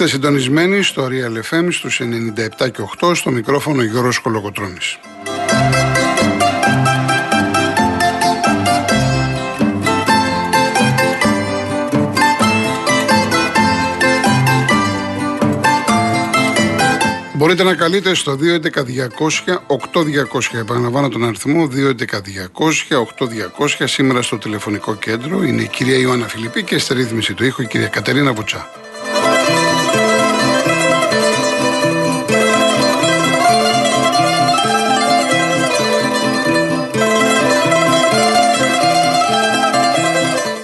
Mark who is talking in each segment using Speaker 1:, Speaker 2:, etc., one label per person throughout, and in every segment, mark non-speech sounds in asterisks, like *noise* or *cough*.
Speaker 1: Είστε συντονισμένοι στο Real FM στους 97 και 8 στο μικρόφωνο Γιώργος Κολοκοτρώνης. Μπορείτε να καλείτε στο 211-200-8200. Επαναλαμβάνω τον αριθμό 211-200-8200. Σήμερα στο τηλεφωνικό κέντρο είναι η κυρία Ιωάννα Φιλιππή και στη ρύθμιση του ήχου η κυρία Κατερίνα Βουτσά.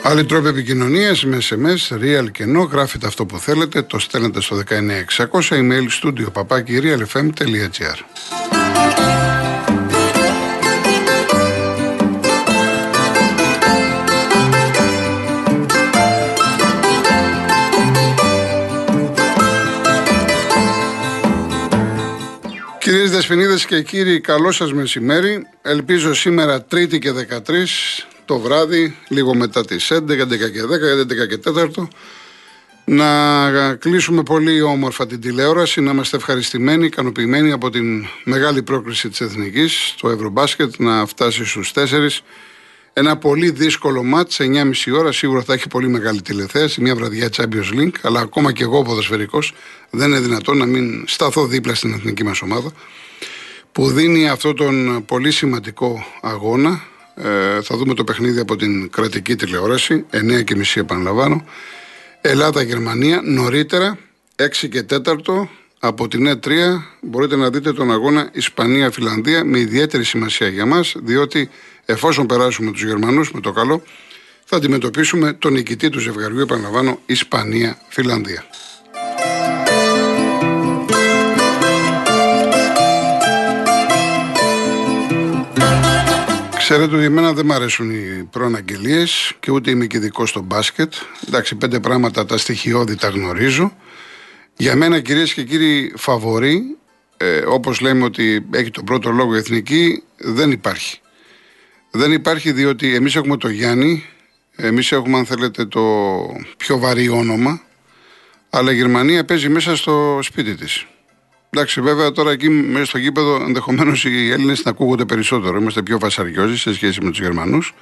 Speaker 1: Άλλοι τρόποι επικοινωνίας με SMS, real και no, γράφετε αυτό που θέλετε, το στέλνετε στο 19600, email studio papaki realfm.gr. Κυρίες Δεσποινίδες και κύριοι, καλό σας μεσημέρι. Ελπίζω σήμερα Τρίτη και 13 το βράδυ, λίγο μετά τις 11, 11 και 10, 11 και 4, να κλείσουμε πολύ όμορφα την τηλεόραση, να είμαστε ευχαριστημένοι, ικανοποιημένοι από την μεγάλη πρόκληση της Εθνικής, το Ευρωμπάσκετ, να φτάσει στους 4. Ένα πολύ δύσκολο μάτς, σε 9,5 ώρα, σίγουρα θα έχει πολύ μεγάλη τηλεθέαση, μια βραδιά Champions League, αλλά ακόμα και εγώ ποδοσφαιρικός δεν είναι δυνατόν να μην σταθώ δίπλα στην εθνική μας ομάδα, που δίνει αυτό τον πολύ σημαντικό αγώνα, ε, θα δούμε το παιχνίδι από την κρατική τηλεόραση, 9 και μισή επαναλαμβάνω. Ελλάδα-Γερμανία, νωρίτερα, 6 και 4 από την Ε3 μπορείτε να δείτε τον αγώνα Ισπανία-Φιλανδία με ιδιαίτερη σημασία για μας, διότι εφόσον περάσουμε τους Γερμανούς με το καλό, θα αντιμετωπίσουμε τον νικητή του ζευγαριού, επαναλαμβάνω, Ισπανία-Φιλανδία. Ξέρετε ότι εμένα δεν μου αρέσουν οι προαναγγελίες και ούτε είμαι και ειδικός στο μπάσκετ. Εντάξει, πέντε πράγματα τα στοιχειώδη τα γνωρίζω. Για μένα, κυρίες και κύριοι, φαβορή, ε, όπως λέμε ότι έχει τον πρώτο λόγο η εθνική, δεν υπάρχει. Δεν υπάρχει διότι εμείς έχουμε το Γιάννη, εμείς έχουμε, αν θέλετε, το πιο βαρύ όνομα, αλλά η Γερμανία παίζει μέσα στο σπίτι της. Εντάξει, βέβαια τώρα εκεί μέσα στο γήπεδο ενδεχομένως οι Έλληνες να ακούγονται περισσότερο. Είμαστε πιο φασαριόζοι σε σχέση με τους Γερμανούς.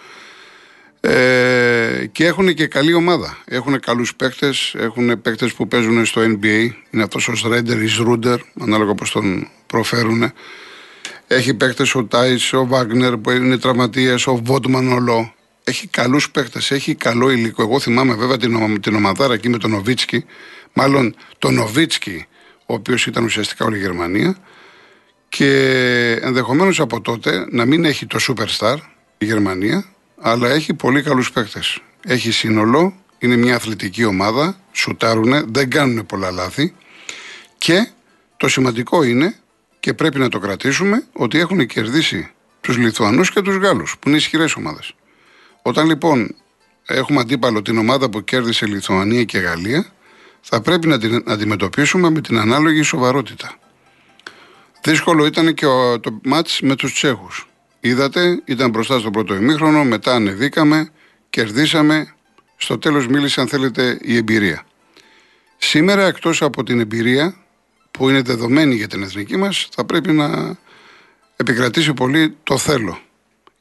Speaker 1: Ε, και έχουν και καλή ομάδα. Έχουν καλούς παίκτες. Έχουν παίκτες που παίζουν στο NBA. Είναι αυτός ο Σρέντερ ή Σρούντερ, ανάλογα πώς τον προφέρουν. Έχει παίκτες ο Τάις, ο Βάγνερ που είναι τραυματία, ο Βότμαν Ολό. Έχει καλούς παίκτες, έχει καλό υλικό. Εγώ θυμάμαι βέβαια την, την ομαδάρα εκεί με τον Νοβίτσκι. Μάλλον τον Νοβίτσκι ο οποίος ήταν ουσιαστικά όλη η Γερμανία. Και ενδεχομένως από τότε να μην έχει το superstar η Γερμανία, αλλά έχει πολύ καλούς παίκτες. Έχει σύνολο, είναι μια αθλητική ομάδα, σουτάρουν, δεν κάνουν πολλά λάθη. Και το σημαντικό είναι, και πρέπει να το κρατήσουμε, ότι έχουν κερδίσει τους Λιθουανούς και τους Γάλλους, που είναι ισχυρές ομάδες. Όταν λοιπόν έχουμε αντίπαλο την ομάδα που κέρδισε Λιθουανία και Γαλλία, θα πρέπει να την αντιμετωπίσουμε με την ανάλογη σοβαρότητα. Δύσκολο ήταν και το μάτς με τους Τσέχους. Είδατε, ήταν μπροστά στο πρώτο ημίχρονο, μετά ανεβήκαμε, κερδίσαμε, στο τέλος μίλησε αν θέλετε η εμπειρία. Σήμερα εκτός από την εμπειρία που είναι δεδομένη για την εθνική μας θα πρέπει να επικρατήσει πολύ το θέλω.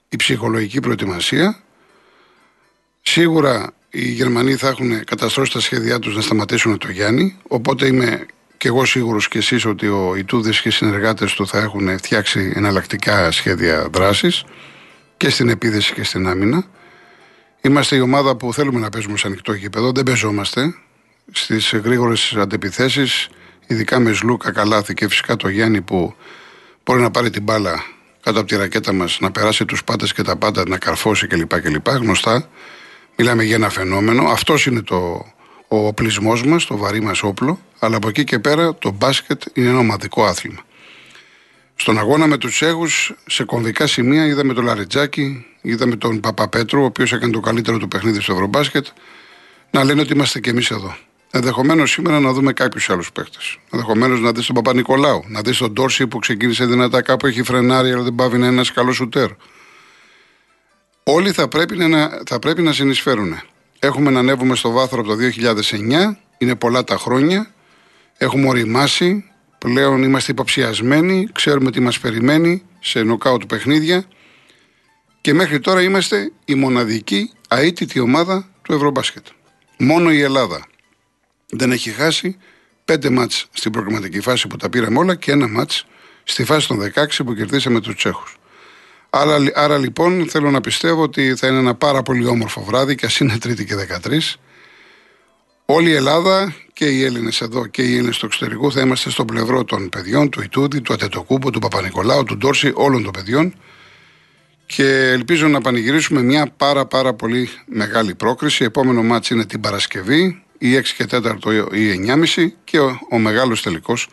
Speaker 1: Η ψυχολογική προετοιμασία. Σίγουρα οι Γερμανοί θα έχουν καταστρώσει τα σχέδιά τους να σταματήσουν το Γιάννη. Οπότε είμαι και εγώ σίγουρος και εσείς ότι ο Ιτούδης και οι συνεργάτες του θα έχουν φτιάξει εναλλακτικά σχέδια δράσης και στην επίδεση και στην άμυνα. Είμαστε η ομάδα που θέλουμε να παίζουμε σε ανοιχτό γήπεδο. Δεν παίζομαστε στις γρήγορες αντεπιθέσεις, ειδικά με Σλούκα, Καλάθη και φυσικά το Γιάννη που μπορεί να πάρει την μπάλα κάτω από τη ρακέτα μας, να περάσει τους πάτες και τα πάντα, να καρφώσει κλπ. Γνωστά. Μιλάμε για ένα φαινόμενο. Αυτός είναι το, ο οπλισμός μας, το βαρύ μας όπλο. Αλλά από εκεί και πέρα το μπάσκετ είναι ένα ομαδικό άθλημα. Στον αγώνα με τους Τσέχου, σε κομβικά σημεία, είδαμε τον Λαριτζάκη, είδαμε τον Παπαπέτρου, ο οποίος έκανε το καλύτερο του παιχνίδι στο Ευρωμπάσκετ, να λένε ότι είμαστε κι εμείς εδώ. Ενδεχομένως σήμερα να δούμε κάποιους άλλους παίχτες. Ενδεχομένως να δεις τον Παπα-Νικολάου, να δεις τον Ντόρση που ξεκίνησε δυνατά, κάπου έχει φρενάρει, αλλά δεν πάβει να είναι ένας καλός σουτέρ. Όλοι θα πρέπει να, θα πρέπει να συνεισφέρουν. Έχουμε να ανέβουμε στο βάθρο από το 2009, είναι πολλά τα χρόνια Έχουμε οριμάσει, πλέον είμαστε υποψιασμένοι, ξέρουμε τι μας περιμένει σε νοκάουτ παιχνίδια και μέχρι τώρα είμαστε η μοναδική αίτητη ομάδα του Ευρωμπάσκετ. Μόνο η Ελλάδα δεν έχει χάσει πέντε μάτς στην προγραμματική φάση που τα πήραμε όλα και ένα μάτς στη φάση των 16 που κερδίσαμε τους Τσέχους. Άρα, άρα λοιπόν θέλω να πιστεύω ότι θα είναι ένα πάρα πολύ όμορφο βράδυ και ας είναι Τρίτη και 13. Όλη η Ελλάδα και οι Έλληνες εδώ και οι Έλληνες του εξωτερικού θα είμαστε στο πλευρό των παιδιών, του Ιτούδη, του Ατετοκούμπου, του Παπα-Νικολάου, του Ντόρση, όλων των παιδιών. Και ελπίζω να πανηγυρίσουμε μια πάρα πάρα πολύ μεγάλη πρόκριση. Επόμενο μάτς είναι την Παρασκευή, ή 6 και 4 ή 9.30 και ο, ο μεγάλος τελικός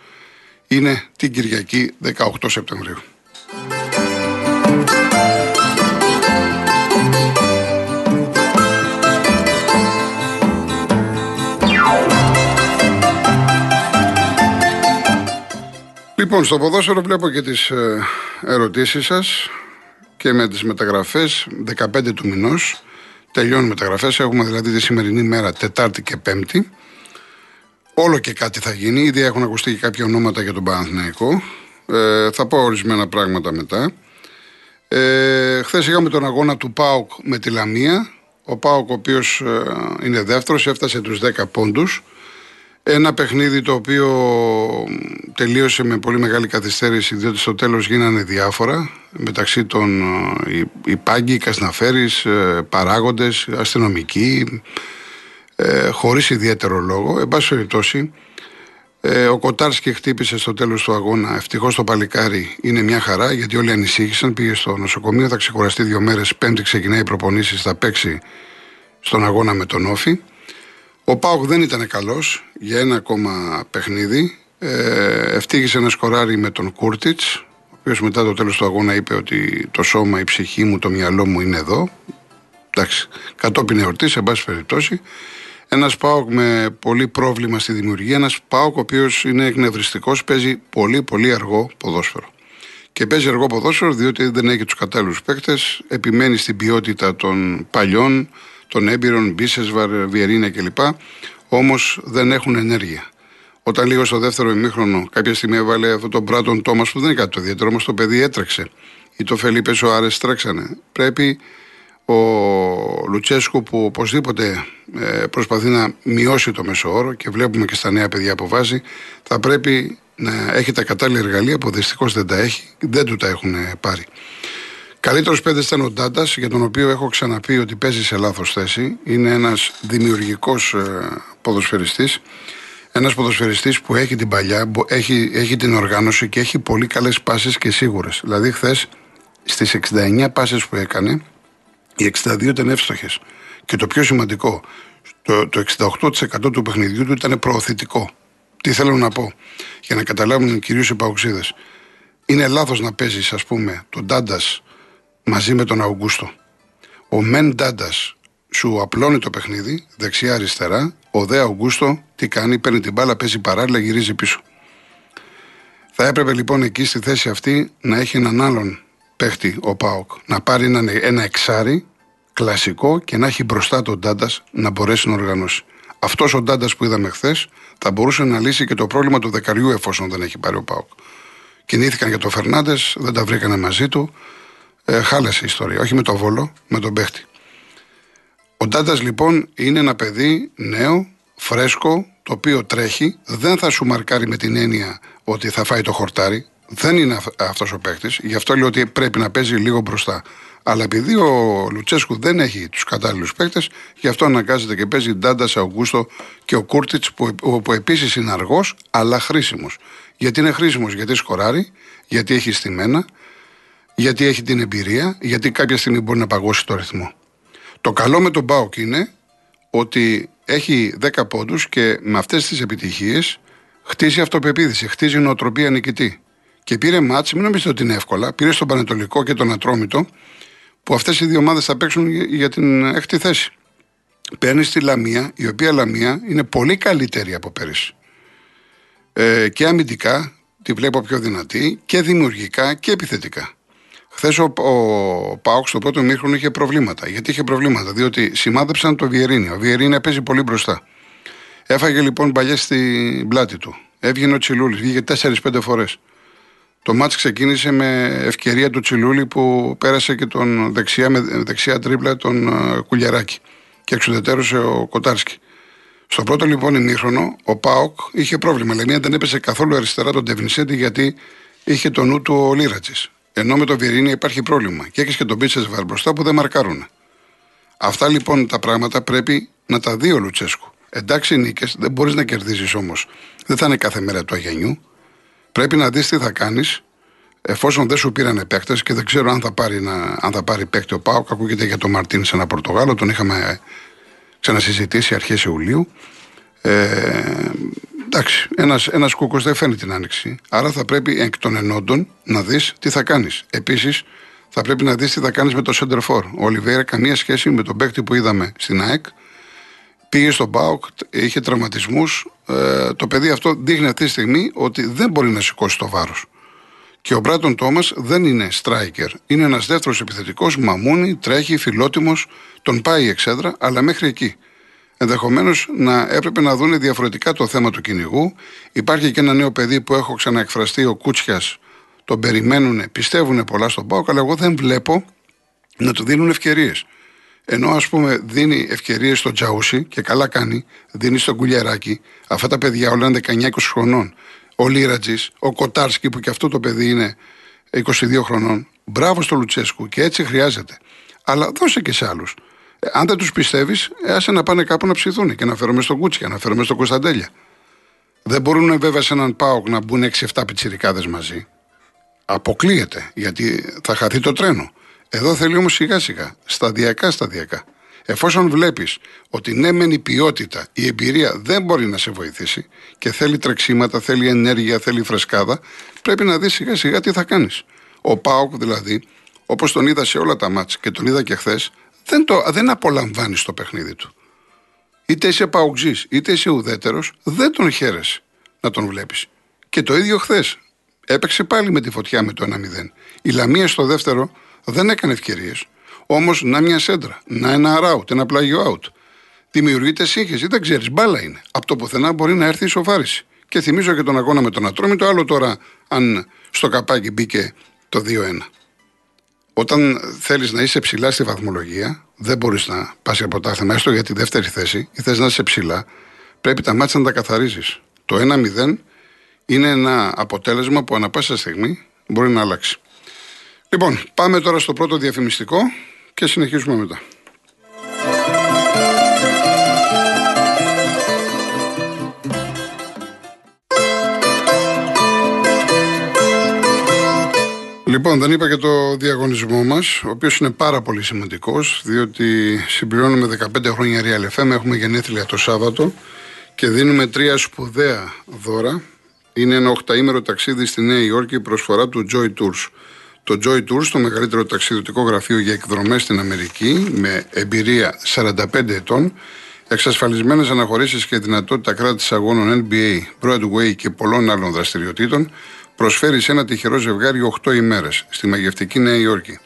Speaker 1: είναι την Κυριακή 18 Σεπτεμβρίου. Λοιπόν, στο ποδόσφαιρο βλέπω και τις ε, ερωτήσεις σας και με τις μεταγραφές 15 του μηνός. Τελειώνουν μεταγραφές, έχουμε δηλαδή τη σημερινή μέρα Τετάρτη και Πέμπτη. Όλο και κάτι θα γίνει, ήδη έχουν ακουστεί και κάποια ονόματα για τον Παναθηναϊκό. Ε, θα πω ορισμένα πράγματα μετά. Ε, Χθες είχαμε τον αγώνα του ΠΑΟΚ με τη Λαμία. Ο ΠΑΟΚ ο οποίος ε, είναι δεύτερος έφτασε τους 10 πόντους ένα παιχνίδι το οποίο τελείωσε με πολύ μεγάλη καθυστέρηση διότι στο τέλος γίνανε διάφορα μεταξύ των οι πάγκοι, οι κασναφέρεις, ε, παράγοντες, αστυνομικοί ε, χωρίς ιδιαίτερο λόγο. Εν πάση περιπτώσει ε, ο Κοτάρσκι χτύπησε στο τέλος του αγώνα. Ευτυχώς το παλικάρι είναι μια χαρά γιατί όλοι ανησύχησαν. Πήγε στο νοσοκομείο, θα ξεκουραστεί δύο μέρες. Πέμπτη ξεκινάει η προπονήσεις, θα παίξει στον αγώνα με τον Όφη. Ο Πάοκ δεν ήταν καλός για ένα ακόμα παιχνίδι. Ε, ευτύχησε ένα σκοράρι με τον Κούρτιτς, ο οποίος μετά το τέλος του αγώνα είπε ότι το σώμα, η ψυχή μου, το μυαλό μου είναι εδώ. Εντάξει, κατόπιν εορτής, σε πάση περιπτώσει. Ένας Πάοκ με πολύ πρόβλημα στη δημιουργία. Ένας Πάοκ ο οποίος είναι εκνευριστικός, παίζει πολύ πολύ αργό ποδόσφαιρο. Και παίζει αργό ποδόσφαιρο διότι δεν έχει τους κατάλληλους παίκτες, επιμένει στην ποιότητα των παλιών, των έμπειρων, Μπίσεσβαρ, Βιερίνα κλπ. Όμως δεν έχουν ενέργεια. Όταν λίγο στο δεύτερο ημίχρονο κάποια στιγμή έβαλε αυτό τον Μπράτον Τόμας που δεν είναι κάτι το ιδιαίτερο, όμως το παιδί έτρεξε. Ή το Φελίπε ο Άρε τρέξανε. Πρέπει ο Λουτσέσκου που οπωσδήποτε ε, προσπαθεί να μειώσει το μέσο όρο και βλέπουμε και στα νέα παιδιά που βάζει, θα πρέπει να έχει τα κατάλληλα εργαλεία που δυστυχώς δεν τα έχει, δεν του τα έχουν πάρει. Καλύτερος παίκτης ήταν ο Ντάντας, για τον οποίο έχω ξαναπεί ότι παίζει σε λάθος θέση. Είναι ένας δημιουργικός ε, ποδοσφαιριστής. Ένας ποδοσφαιριστής που έχει την παλιά, έχει, έχει την οργάνωση και έχει πολύ καλές πάσει και σίγουρες. Δηλαδή, χθες στις 69 πάσει που έκανε, οι 62 ήταν εύστοχες. Και το πιο σημαντικό, το, το 68% του παιχνιδιού του ήταν προωθητικό. Τι θέλω να πω, για να καταλάβουν κυρίως οι παουξίδε. Είναι λάθος να παίζεις, ας πούμε, τον Ντάντας μαζί με τον Αουγκούστο. Ο Μεν Ντάντας σου απλώνει το παιχνίδι δεξιά-αριστερά. Ο Δε Αουγκούστο τι κάνει, παίρνει την μπάλα, παίζει παράλληλα, γυρίζει πίσω. Θα έπρεπε λοιπόν εκεί στη θέση αυτή να έχει έναν άλλον παίχτη ο Πάοκ. Να πάρει ένα, ένα εξάρι κλασικό και να έχει μπροστά τον Ντάντας να μπορέσει να οργανώσει. Αυτός ο Ντάντας που είδαμε χθες θα μπορούσε να λύσει και το πρόβλημα του δεκαριού εφόσον δεν έχει πάρει ο Πάοκ. Κινήθηκαν για τον Φερνάντες, δεν τα βρήκανε μαζί του ε, χάλασε η ιστορία. Όχι με το βόλο, με τον παίχτη. Ο Ντάντας λοιπόν είναι ένα παιδί νέο, φρέσκο, το οποίο τρέχει. Δεν θα σου μαρκάρει με την έννοια ότι θα φάει το χορτάρι. Δεν είναι αυτός ο παίχτης. Γι' αυτό λέω ότι πρέπει να παίζει λίγο μπροστά. Αλλά επειδή ο Λουτσέσκου δεν έχει τους κατάλληλους παίκτε, γι' αυτό αναγκάζεται και παίζει Ντάντας, Αουγκούστο και ο Κούρτιτς, που, που επίσης είναι αργός, αλλά χρήσιμος. Γιατί είναι χρήσιμος, γιατί σκοράρει, γιατί έχει στημένα, γιατί έχει την εμπειρία, γιατί κάποια στιγμή μπορεί να παγώσει το ρυθμό. Το καλό με τον Μπάουκ είναι ότι έχει 10 πόντους και με αυτές τις επιτυχίες χτίζει αυτοπεποίθηση, χτίζει νοοτροπία νικητή. Και πήρε μάτς, μην νομίζετε ότι είναι εύκολα, πήρε στον Πανετολικό και τον Ατρόμητο, που αυτές οι δύο ομάδες θα παίξουν για την έκτη θέση. Παίρνει στη Λαμία, η οποία Λαμία είναι πολύ καλύτερη από πέρυσι. Ε, και αμυντικά τη βλέπω πιο δυνατή και δημιουργικά και επιθετικά. Χθες ο, ο Πάοξ στο πρώτο μήχρονο είχε προβλήματα. Γιατί είχε προβλήματα, διότι σημάδεψαν το Βιερίνη. Ο Βιερίνη παίζει πολύ μπροστά. Έφαγε λοιπόν παλιέ στην πλάτη του. Έβγαινε ο Τσιλούλης, βγήκε 4-5 φορές. Το μάτς ξεκίνησε με ευκαιρία του Τσιλούλη που πέρασε και τον δεξιά, με δεξιά τρίπλα τον uh, Κουλιαράκη και εξουδετέρωσε ο Κοτάρσκι. Στο πρώτο λοιπόν ημίχρονο, ο Πάοκ είχε πρόβλημα. Λέει, δεν έπεσε καθόλου αριστερά τον Ντεβινσέντη γιατί είχε το νου του ο Λίρατζη. Ενώ με τον Βιερίνη υπάρχει πρόβλημα. Και έχεις και τον Πίτσεσβαρ μπροστά που δεν μαρκάρουν. Αυτά λοιπόν τα πράγματα πρέπει να τα δει ο Λουτσέσκου. Εντάξει, νίκες, δεν μπορείς να κερδίζεις όμως. Δεν θα είναι κάθε μέρα του Αγιανιού. Πρέπει να δεις τι θα κάνεις. Εφόσον δεν σου πήραν παίκτε και δεν ξέρω αν θα πάρει, να, αν θα πάρει παίκτη ο Πάοκ, ακούγεται για τον Μαρτίν σε ένα Πορτογάλο, τον είχαμε ξανασυζητήσει αρχές Ιουλίου. Ε, εντάξει, ένας ένας κούκος δεν φαίνει την άνοιξη. Άρα θα πρέπει εκ των ενόντων να δεις τι θα κάνεις. Επίσης, θα πρέπει να δεις τι θα κάνεις με το Center For. Ο Ολιβέρα καμία σχέση με τον παίκτη που είδαμε στην ΑΕΚ. Πήγε στον Πάοκ, είχε τραυματισμούς. Ε, το παιδί αυτό δείχνει αυτή τη στιγμή ότι δεν μπορεί να σηκώσει το βάρος. Και ο Μπράτον Τόμας δεν είναι striker. Είναι ένας δεύτερος επιθετικός, μαμούνι, τρέχει, φιλότιμος, τον πάει η εξέδρα, αλλά μέχρι εκεί. Ενδεχομένως να έπρεπε να δουν διαφορετικά το θέμα του κυνηγού. Υπάρχει και ένα νέο παιδί που έχω ξαναεκφραστεί, ο Κούτσιας. Τον περιμένουν, πιστεύουν πολλά στον Πάοκ, αλλά εγώ δεν βλέπω να του δίνουν ευκαιρίες. Ενώ ας πούμε δίνει ευκαιρίες στον Τζαούσι και καλά κάνει, δίνει στον Κουλιαράκι. Αυτά τα παιδιά όλα είναι 19-20 χρονών. Ο Λίρατζης, ο Κοτάρσκι που και αυτό το παιδί είναι 22 χρονών. Μπράβο στο Λουτσέσκου και έτσι χρειάζεται. Αλλά δώσε και σε άλλους. Ε, αν δεν τους πιστεύεις, άσε να πάνε κάπου να ψηθούν και να φέρουμε στον Κούτσια, να φέρουμε στον Κωνσταντέλια. Δεν μπορούν βέβαια σε έναν Πάοκ να μπουν 6-7 πιτσιρικάδες μαζί. Αποκλείεται γιατί θα χαθεί το τρένο. Εδώ θέλει όμως σιγά σιγά, σταδιακά σταδιακά. Εφόσον βλέπεις ότι ναι, μεν η ποιότητα, η εμπειρία δεν μπορεί να σε βοηθήσει και θέλει τρεξίματα, θέλει ενέργεια, θέλει φρεσκάδα, πρέπει να δεις σιγά σιγά τι θα κάνεις. Ο Πάοκ δηλαδή, όπως τον είδα σε όλα τα μάτς και τον είδα και χθες, δεν, το, δεν απολαμβάνεις το παιχνίδι του. Είτε είσαι παουτζή, είτε είσαι ουδέτερος, δεν τον χαίρεσαι να τον βλέπεις. Και το ίδιο χθες. Έπαιξε πάλι με τη φωτιά με το 1-0. Η Λαμία στο δεύτερο δεν έκανε ευκαιρίες. Όμως να μια σέντρα, να ένα out, ένα πλάγιο out. Δημιουργείται σύγχυση, δεν ξέρεις, μπάλα είναι. Από το πουθενά μπορεί να έρθει η σοφάριση. Και θυμίζω και τον αγώνα με τον Ατρόμητο, άλλο τώρα αν στο καπάκι μπήκε το 2-1. Όταν θέλεις να είσαι ψηλά στη βαθμολογία, δεν μπορείς να πας για πρωτάθλημα, έστω για τη δεύτερη θέση, ή θες να είσαι ψηλά, πρέπει τα μάτια να τα καθαρίζεις. Το 1-0 είναι ένα αποτέλεσμα που ανα πάσα στιγμή μπορεί να αλλάξει. Λοιπόν, πάμε τώρα στο πρώτο διαφημιστικό και συνεχίζουμε μετά. Λοιπόν, δεν είπα και το διαγωνισμό μας, ο οποίος είναι πάρα πολύ σημαντικός, διότι συμπληρώνουμε 15 χρόνια Real FM, έχουμε γενέθλια το Σάββατο και δίνουμε τρία σπουδαία δώρα. Είναι ένα οχταήμερο ταξίδι στη Νέα Υόρκη, προσφορά του Joy Tours. Το Joy Tours, το μεγαλύτερο ταξιδιωτικό γραφείο για εκδρομές στην Αμερική, με εμπειρία 45 ετών, εξασφαλισμένες αναχωρήσεις και δυνατότητα κράτησης αγώνων NBA, Broadway και πολλών άλλων δραστηριοτήτων, προσφέρει σε ένα τυχερό ζευγάρι 8 ημέρες στη μαγευτική Νέα Υόρκη.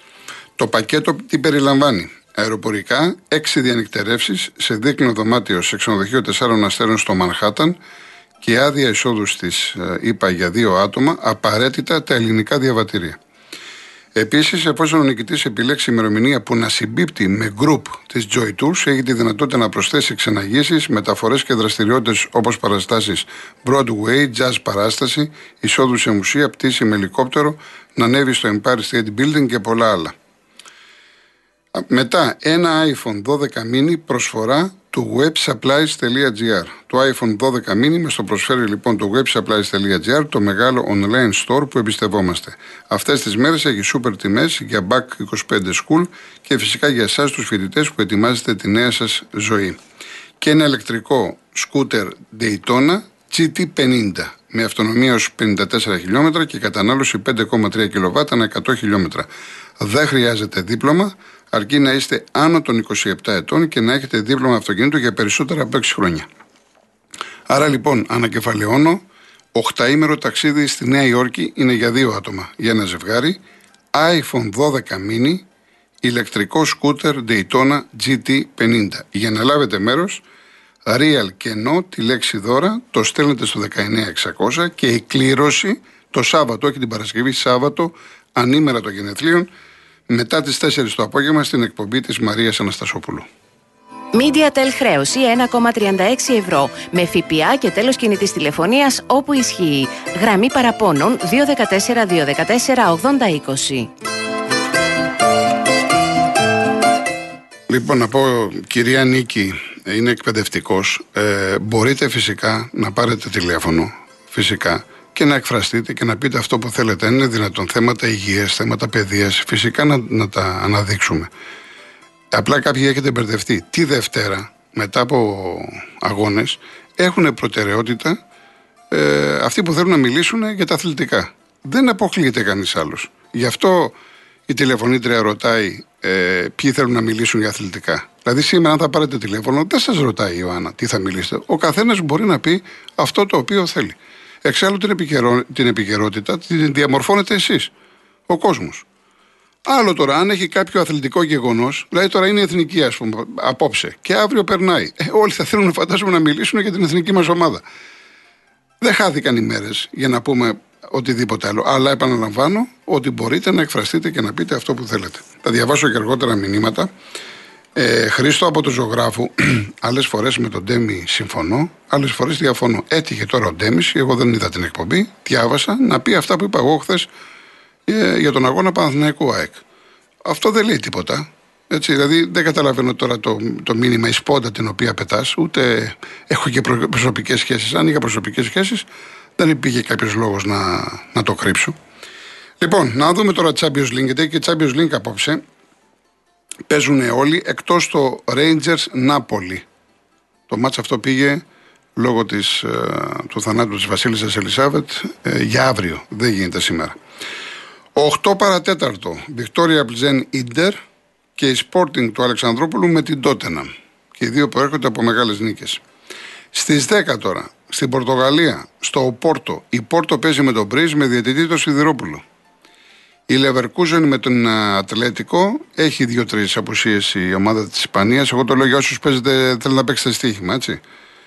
Speaker 1: Το πακέτο τι περιλαμβάνει; Αεροπορικά, 6 διανυκτερεύσεις σε δίκτυο δωμάτιο σε ξενοδοχείο 4 αστέρων στο Μανχάταν και άδεια εισόδου τη ΕΠΑ για δύο άτομα, απαραίτητα τα ελληνικά διαβατήρια. Επίσης, εφόσον ο νικητής επιλέξει ημερομηνία που να συμπίπτει με group της Joy Tours, έχει τη δυνατότητα να προσθέσει ξεναγήσει, μεταφορές και δραστηριότητες όπως παραστάσεις Broadway, jazz παράσταση, εισόδου σε μουσεία, πτήση με ελικόπτερο, να ανέβει στο Empire State Building και πολλά άλλα. Μετά, ένα iPhone 12 mini προσφορά του websupplies.gr. Το iPhone 12 mini μας το προσφέρει λοιπόν το websupplies.gr, το μεγάλο online store που εμπιστευόμαστε. Αυτές τις μέρες έχει σούπερ τιμές για Back 25 School και φυσικά για εσάς τους φοιτητές που ετοιμάζετε τη νέα σας ζωή. Και ένα ηλεκτρικό σκούτερ Daytona GT50 με αυτονομία ως 54 χιλιόμετρα και κατανάλωση 5,3 κιλοβάτ ανά 100 χιλιόμετρα. Δεν χρειάζεται δίπλωμα, αρκεί να είστε άνω των 27 ετών και να έχετε δίπλωμα αυτοκίνητου για περισσότερα από 6 χρόνια. Άρα λοιπόν ανακεφαλαιώνω, 8 ταξίδι στη Νέα Υόρκη είναι για δύο άτομα, για ένα ζευγάρι, iPhone 12 mini, ηλεκτρικό σκούτερ Daytona GT50. Για να λάβετε μέρος, real και no τη λέξη δώρα, το στέλνετε στο 19600 και η κλήρωση το Σάββατο, όχι την Παρασκευή, Σάββατο, ανήμερα των γενεθλίων, μετά τις 4 το απόγευμα στην εκπομπή της Μαρίας Αναστασόπουλου.
Speaker 2: MediaTel χρέωση 1,36 ευρώ με ΦΠΑ και τέλος κινητής τηλεφωνίας όπου ισχύει. Γραμμή παραπώνων 214 214 8020.
Speaker 1: Λοιπόν, να πω, κυρία Νίκη, είναι εκπαιδευτικός. Ε, μπορείτε φυσικά να πάρετε τηλέφωνο, φυσικά, και να εκφραστείτε και να πείτε αυτό που θέλετε. Αν είναι δυνατόν θέματα υγείας, θέματα παιδείας, φυσικά να, να τα αναδείξουμε. Απλά κάποιοι έχετε μπερδευτεί. Τη Δευτέρα, μετά από αγώνες, έχουν προτεραιότητα ε, αυτοί που θέλουν να μιλήσουν για τα αθλητικά. Δεν αποκλείεται κανείς άλλος. Γι' αυτό η τηλεφωνήτρια ρωτάει ε, ποιοι θέλουν να μιλήσουν για αθλητικά. Δηλαδή, σήμερα, αν θα πάρετε τηλέφωνο, δεν σας ρωτάει η Ιωάννα τι θα μιλήσετε. Ο καθένας μπορεί να πει αυτό το οποίο θέλει. Εξάλλου την, επικαιρό, την επικαιρότητα την διαμορφώνετε εσείς, ο κόσμος. Άλλο τώρα, αν έχει κάποιο αθλητικό γεγονός, δηλαδή τώρα είναι η εθνική, ας πούμε, απόψε, και αύριο περνάει. Ε, όλοι θα θέλουν, φαντάζομαι, να μιλήσουν για την εθνική μας ομάδα. Δεν χάθηκαν οι μέρες για να πούμε οτιδήποτε άλλο. Αλλά επαναλαμβάνω ότι μπορείτε να εκφραστείτε και να πείτε αυτό που θέλετε. Θα διαβάσω και αργότερα μηνύματα. Ε, Χρήστο από το ζωγράφου, *clears throat* άλλες φορές με τον Ντέμι συμφωνώ, άλλες φορές διαφωνώ. Έτυχε τώρα ο Ντέμις, εγώ δεν είδα την εκπομπή, διάβασα να πει αυτά που είπα εγώ χθες ε, για τον αγώνα Παναθηναϊκού ΑΕΚ. Αυτό δεν λέει τίποτα. Έτσι, δηλαδή δεν καταλαβαίνω τώρα το, το μήνυμα, η σπόντα την οποία πετάς, ούτε έχω και προσωπικές σχέσεις. Αν είχα προσωπικές σχέσεις, δεν υπήρχε κάποιος λόγος να, να το κρύψω. Λοιπόν, να δούμε τώρα Champions League, γιατί και Champions League απόψε παίζουν όλοι εκτός το Rangers Napoli. Το μάτς αυτό πήγε λόγω της, ε, του θανάτου της Βασίλισσας Ελισάβετ ε, για αύριο, δεν γίνεται σήμερα. 8 παρατέταρτο, Βικτόρια Πλζέν Ίντερ και η Sporting του Αλεξανδρόπουλου με την Τότεναμ. Και οι δύο προέρχονται από μεγάλες νίκες. Στις 10 τώρα, στην Πορτογαλία, στο Πόρτο, η Πόρτο παίζει με τον Μπρίζ με διαιτητή το Σιδηρόπουλο. Η Λεβερκούζεν με τον Ατλέτικο έχει δύο-τρεις απουσίες η ομάδα της Ισπανίας. Εγώ το λέω για όσους παίζετε, θέλουν να παίξετε στοίχημα, έτσι.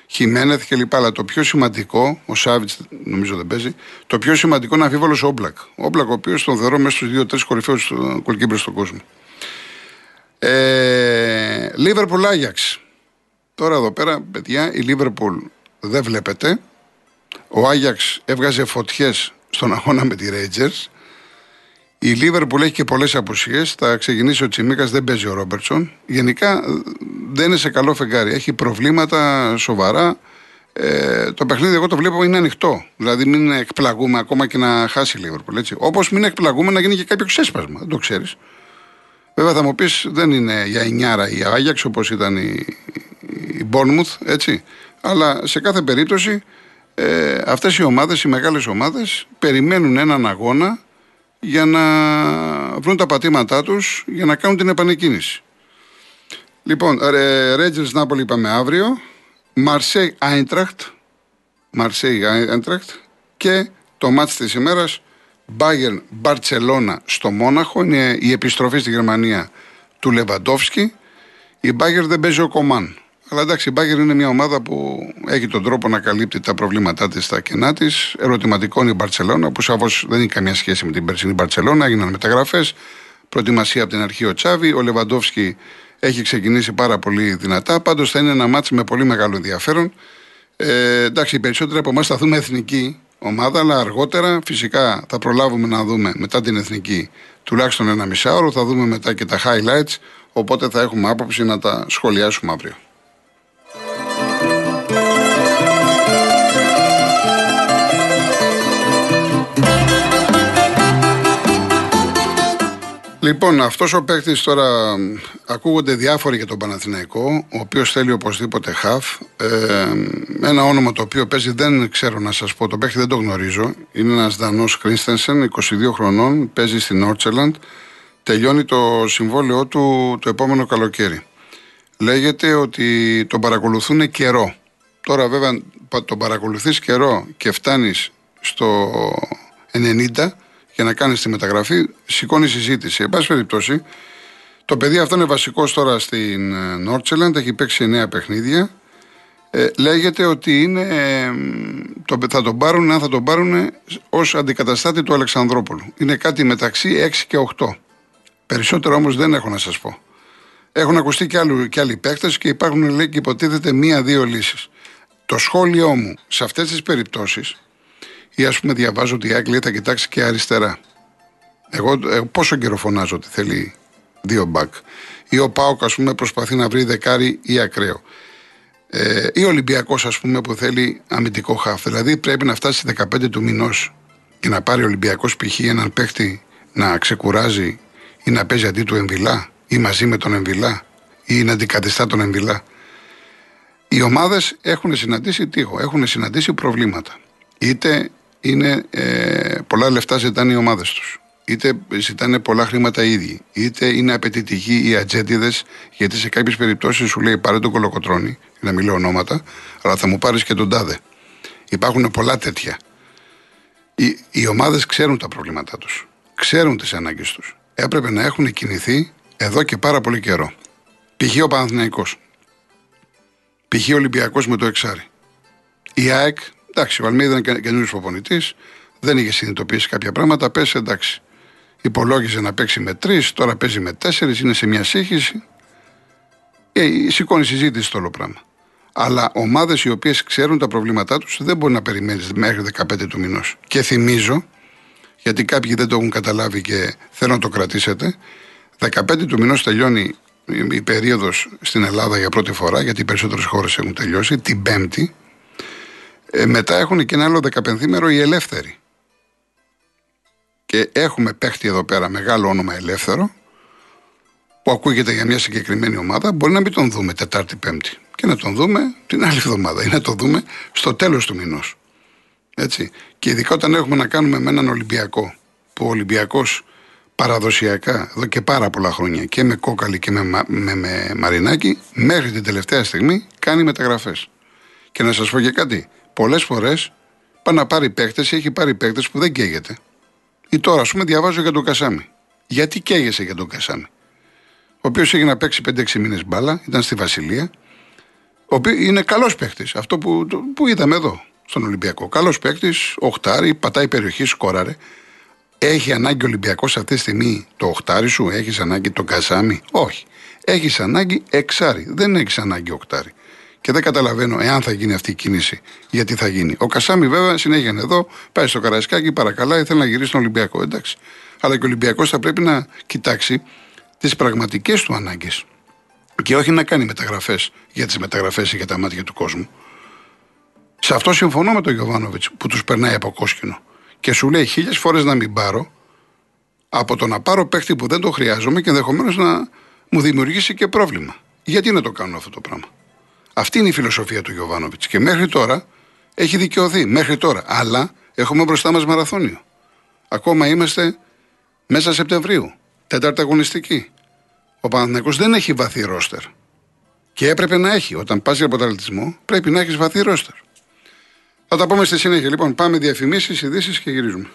Speaker 1: Χιμένεθ και λοιπά. Αλλά το πιο σημαντικό, ο Σάβιτς νομίζω δεν παίζει, το πιο σημαντικό είναι αμφίβολος ο Όμπλακ. Ο Όμπλακ, ο οποίος τον θεωρώ μέσα στους δύο-τρεις κορυφαίους κολκίμπρε στον κόσμο. Λίβερπουλ ε, Άγιαξ. Τώρα εδώ πέρα, παιδιά, η Λίβερπουλ δεν βλέπετε. Ο Άγιαξ έβγαζε φωτιές στον αγώνα με τη Rangers. Η Λίβερπουλ έχει και πολλές απουσίες. Θα ξεκινήσει ο Τσιμίκας, δεν παίζει ο Ρόμπερτσον. Γενικά δεν είναι σε καλό φεγγάρι. Έχει προβλήματα σοβαρά. Ε, το παιχνίδι εγώ το βλέπω είναι ανοιχτό. Δηλαδή μην εκπλαγούμε ακόμα και να χάσει η Λίβερπουλ. Όπως μην εκπλαγούμε να γίνει και κάποιο ξέσπασμα. Δεν το ξέρεις. Βέβαια θα μου πεις δεν είναι για εννιάρα η Άγιαξ όπως ήταν η, η Bournemouth, έτσι. Αλλά σε κάθε περίπτωση ε, αυτές οι ομάδες, οι μεγάλες ομάδες περιμένουν έναν αγώνα για να βρουν τα πατήματά τους για να κάνουν την επανεκκίνηση. Λοιπόν, Ρέτζερς Νάπολη είπαμε αύριο, Μαρσέι Άιντραχτ, Μαρσέι Άιντραχτ και το μάτς της ημέρας Bayern Μπαρτσελώνα στο Μόναχο, είναι η επιστροφή στη Γερμανία του Λεβαντόφσκι. Η Bayern δεν παίζει ο Κομάν. Αλλά εντάξει, η Μπάγκερ είναι μια ομάδα που έχει τον τρόπο να καλύπτει τα προβλήματά της, τα κενά της. Ερωτηματικό είναι η Μπαρσελόνα, που σαφώς δεν έχει καμία σχέση με την περσινή Μπαρσελόνα. Έγιναν μεταγραφές. Προετοιμασία από την αρχή ο Τσάβη. Ο Λεβαντόφσκι έχει ξεκινήσει πάρα πολύ δυνατά. Πάντως θα είναι ένα μάτσο με πολύ μεγάλο ενδιαφέρον. Ε, εντάξει, οι περισσότεροι από εμάς θα δούμε εθνική ομάδα, αλλά αργότερα φυσικά θα προλάβουμε να δούμε μετά την εθνική τουλάχιστον ένα μισάωρο. Θα δούμε μετά και τα highlights. Οπότε θα έχουμε άποψη να τα σχολιάσουμε αύριο. Λοιπόν, αυτός ο παίκτης τώρα ακούγονται διάφοροι για τον Παναθηναϊκό, ο οποίος θέλει οπωσδήποτε χαφ. Ε, ένα όνομα το οποίο παίζει δεν ξέρω να σας πω, το παίκτη δεν το γνωρίζω. Είναι ένας Δανός Κρίνστενσεν, 22 χρονών, παίζει στην Όρτσελαντ. Τελειώνει το συμβόλαιό του το επόμενο καλοκαίρι. Λέγεται ότι τον παρακολουθούν καιρό. Τώρα βέβαια τον παρακολουθείς καιρό και φτάνεις στο 90 για να κάνεις τη μεταγραφή, σηκώνεις συζήτηση. Εν πάση περιπτώσει, το παιδί αυτό είναι βασικός τώρα στην Νόρτσελαντ, έχει παίξει 9 παιχνίδια. Ε, λέγεται ότι είναι, ε, το, θα τον πάρουν, αν θα τον πάρουν ως αντικαταστάτη του Αλεξανδρόπουλου. Είναι κάτι μεταξύ 6 και 8. Περισσότερο όμως δεν έχω να σας πω. Έχουν ακουστεί και, άλλοι, και άλλοι παίκτες και υπάρχουν λέει και υποτίθεται μία-δύο λύσεις. Το σχόλιο μου σε αυτές τις περιπτώσεις, ή ας πούμε διαβάζω ότι η Άγγλια θα κοιτάξει και αριστερά. Εγώ, εγώ πόσο καιρό φωνάζω ότι θέλει δύο μπακ. Ή ο Πάοκ, ας πούμε, προσπαθεί να βρει δεκάρι ή ακραίο. Ε, ή ο Ολυμπιακός, ας πούμε, που θέλει αμυντικό χάφ. Δηλαδή πρέπει να φτάσει 15 του μηνός και να πάρει ο Ολυμπιακός π.χ. έναν παίχτη να ξεκουράζει ή να παίζει αντί του Εμβιλά ή μαζί με τον Εμβιλά ή να αντικαθιστά τον Εμβιλά. Οι ομάδες έχουν συναντήσει τείχο, έχουν συναντήσει προβλήματα. Είτε είναι ε, πολλά λεφτά ζητάνε οι ομάδες τους είτε ζητάνε πολλά χρήματα οι ίδιοι, είτε είναι απαιτητικοί οι ατζέντιδες, γιατί σε κάποιες περιπτώσεις σου λέει πάρε τον κολοκοτρόνη, να μιλώ ονόματα, αλλά θα μου πάρεις και τον τάδε. Υπάρχουν πολλά τέτοια. Οι, οι ομάδες ξέρουν τα προβλήματά τους. Ξέρουν τις ανάγκες τους. Έπρεπε να έχουν κινηθεί εδώ και πάρα πολύ καιρό. Π.χ. ο Παναθηναϊκός. Π.χ. ο Ολυμπιακός με το Εξάρι. Η ΑΕΚ, εντάξει, ο Αλμίδα είναι καινούριος προπονητής, δεν είχε συνειδητοποιήσει κάποια πράγματα, πέσει εντάξει υπολόγιζε να παίξει με τρεις, τώρα παίζει με τέσσερις, είναι σε μια σύγχυση. Και σηκώνει συζήτηση το όλο πράγμα. Αλλά ομάδες οι οποίες ξέρουν τα προβλήματά τους δεν μπορεί να περιμένεις μέχρι 15 του μηνός. Και θυμίζω, γιατί κάποιοι δεν το έχουν καταλάβει και θέλω να το κρατήσετε, 15 του μηνός τελειώνει η περίοδος στην Ελλάδα για πρώτη φορά, γιατί οι περισσότερες χώρες έχουν τελειώσει, την Πέμπτη. Ε, μετά έχουν και ένα άλλο 15 μέρο οι ελεύθεροι και έχουμε παίχτη εδώ πέρα μεγάλο όνομα ελεύθερο που ακούγεται για μια συγκεκριμένη ομάδα, μπορεί να μην τον δούμε Τετάρτη-Πέμπτη και να τον δούμε την άλλη εβδομάδα ή να τον δούμε στο τέλος του μηνός. Έτσι. Και ειδικά όταν έχουμε να κάνουμε με έναν Ολυμπιακό, που ο Ολυμπιακός παραδοσιακά εδώ και πάρα πολλά χρόνια και με κόκαλη και με, με, με μαρινάκι, μέχρι την τελευταία στιγμή κάνει μεταγραφές. Και να σας πω και κάτι, πολλές φορές πάει να πάρει παίκτες ή έχει πάρει παίκτες που δεν καίγεται. Ή τώρα, ας πούμε, διαβάζω για τον Κασάμι. Γιατί καίγεσαι για τον Κασάμι; Ο οποίος έχει να παίξει 5-6 μήνες μπάλα, ήταν στη Βασιλεία. Ο οποίο είναι καλός παίκτης. Αυτό που, που είδαμε εδώ, στον Ολυμπιακό. Καλός παίκτης, οχτάρι, πατάει περιοχή, σκόραρε. Έχει ανάγκη ο Ολυμπιακός αυτή τη στιγμή το οχτάρι σου, έχεις ανάγκη τον Κασάμι; Όχι. Έχεις ανάγκη εξάρι. Δεν έχεις ανάγκη οχτάρι. Και δεν καταλαβαίνω εάν θα γίνει αυτή η κίνηση, γιατί θα γίνει. Ο Κασάμι βέβαια συνέχεια είναι εδώ, πάει στο Καραϊσκάκι, παρακαλάει, θέλει να γυρίσει στον Ολυμπιακό. Εντάξει. Αλλά και ο Ολυμπιακός θα πρέπει να κοιτάξει τις πραγματικές του ανάγκες. Και όχι να κάνει μεταγραφές για τις μεταγραφές ή για τα μάτια του κόσμου. Σε αυτό συμφωνώ με τον Γιωβάνοβιτς που τους περνάει από κόσκινο. Και σου λέει χίλιες φορές να μην πάρω από το να πάρω παίχτη που δεν το χρειάζομαι και ενδεχομένως να μου δημιουργήσει και πρόβλημα. Γιατί να το κάνω αυτό το πράγμα; Αυτή είναι η φιλοσοφία του Γιωβάνοβιτς. Και μέχρι τώρα έχει δικαιωθεί. Μέχρι τώρα. Αλλά έχουμε μπροστά μας μαραθώνιο. Ακόμα είμαστε μέσα Σεπτεμβρίου. Τέταρτη αγωνιστική. Ο Παναθηναϊκός δεν έχει βαθύ ρόστερ. Και έπρεπε να έχει. Όταν πας για αποτελεσματισμό, πρέπει να έχεις βαθύ ρόστερ. Θα τα πούμε στη συνέχεια. Λοιπόν, πάμε διαφημίσεις, ειδήσεις και γυρίζουμε.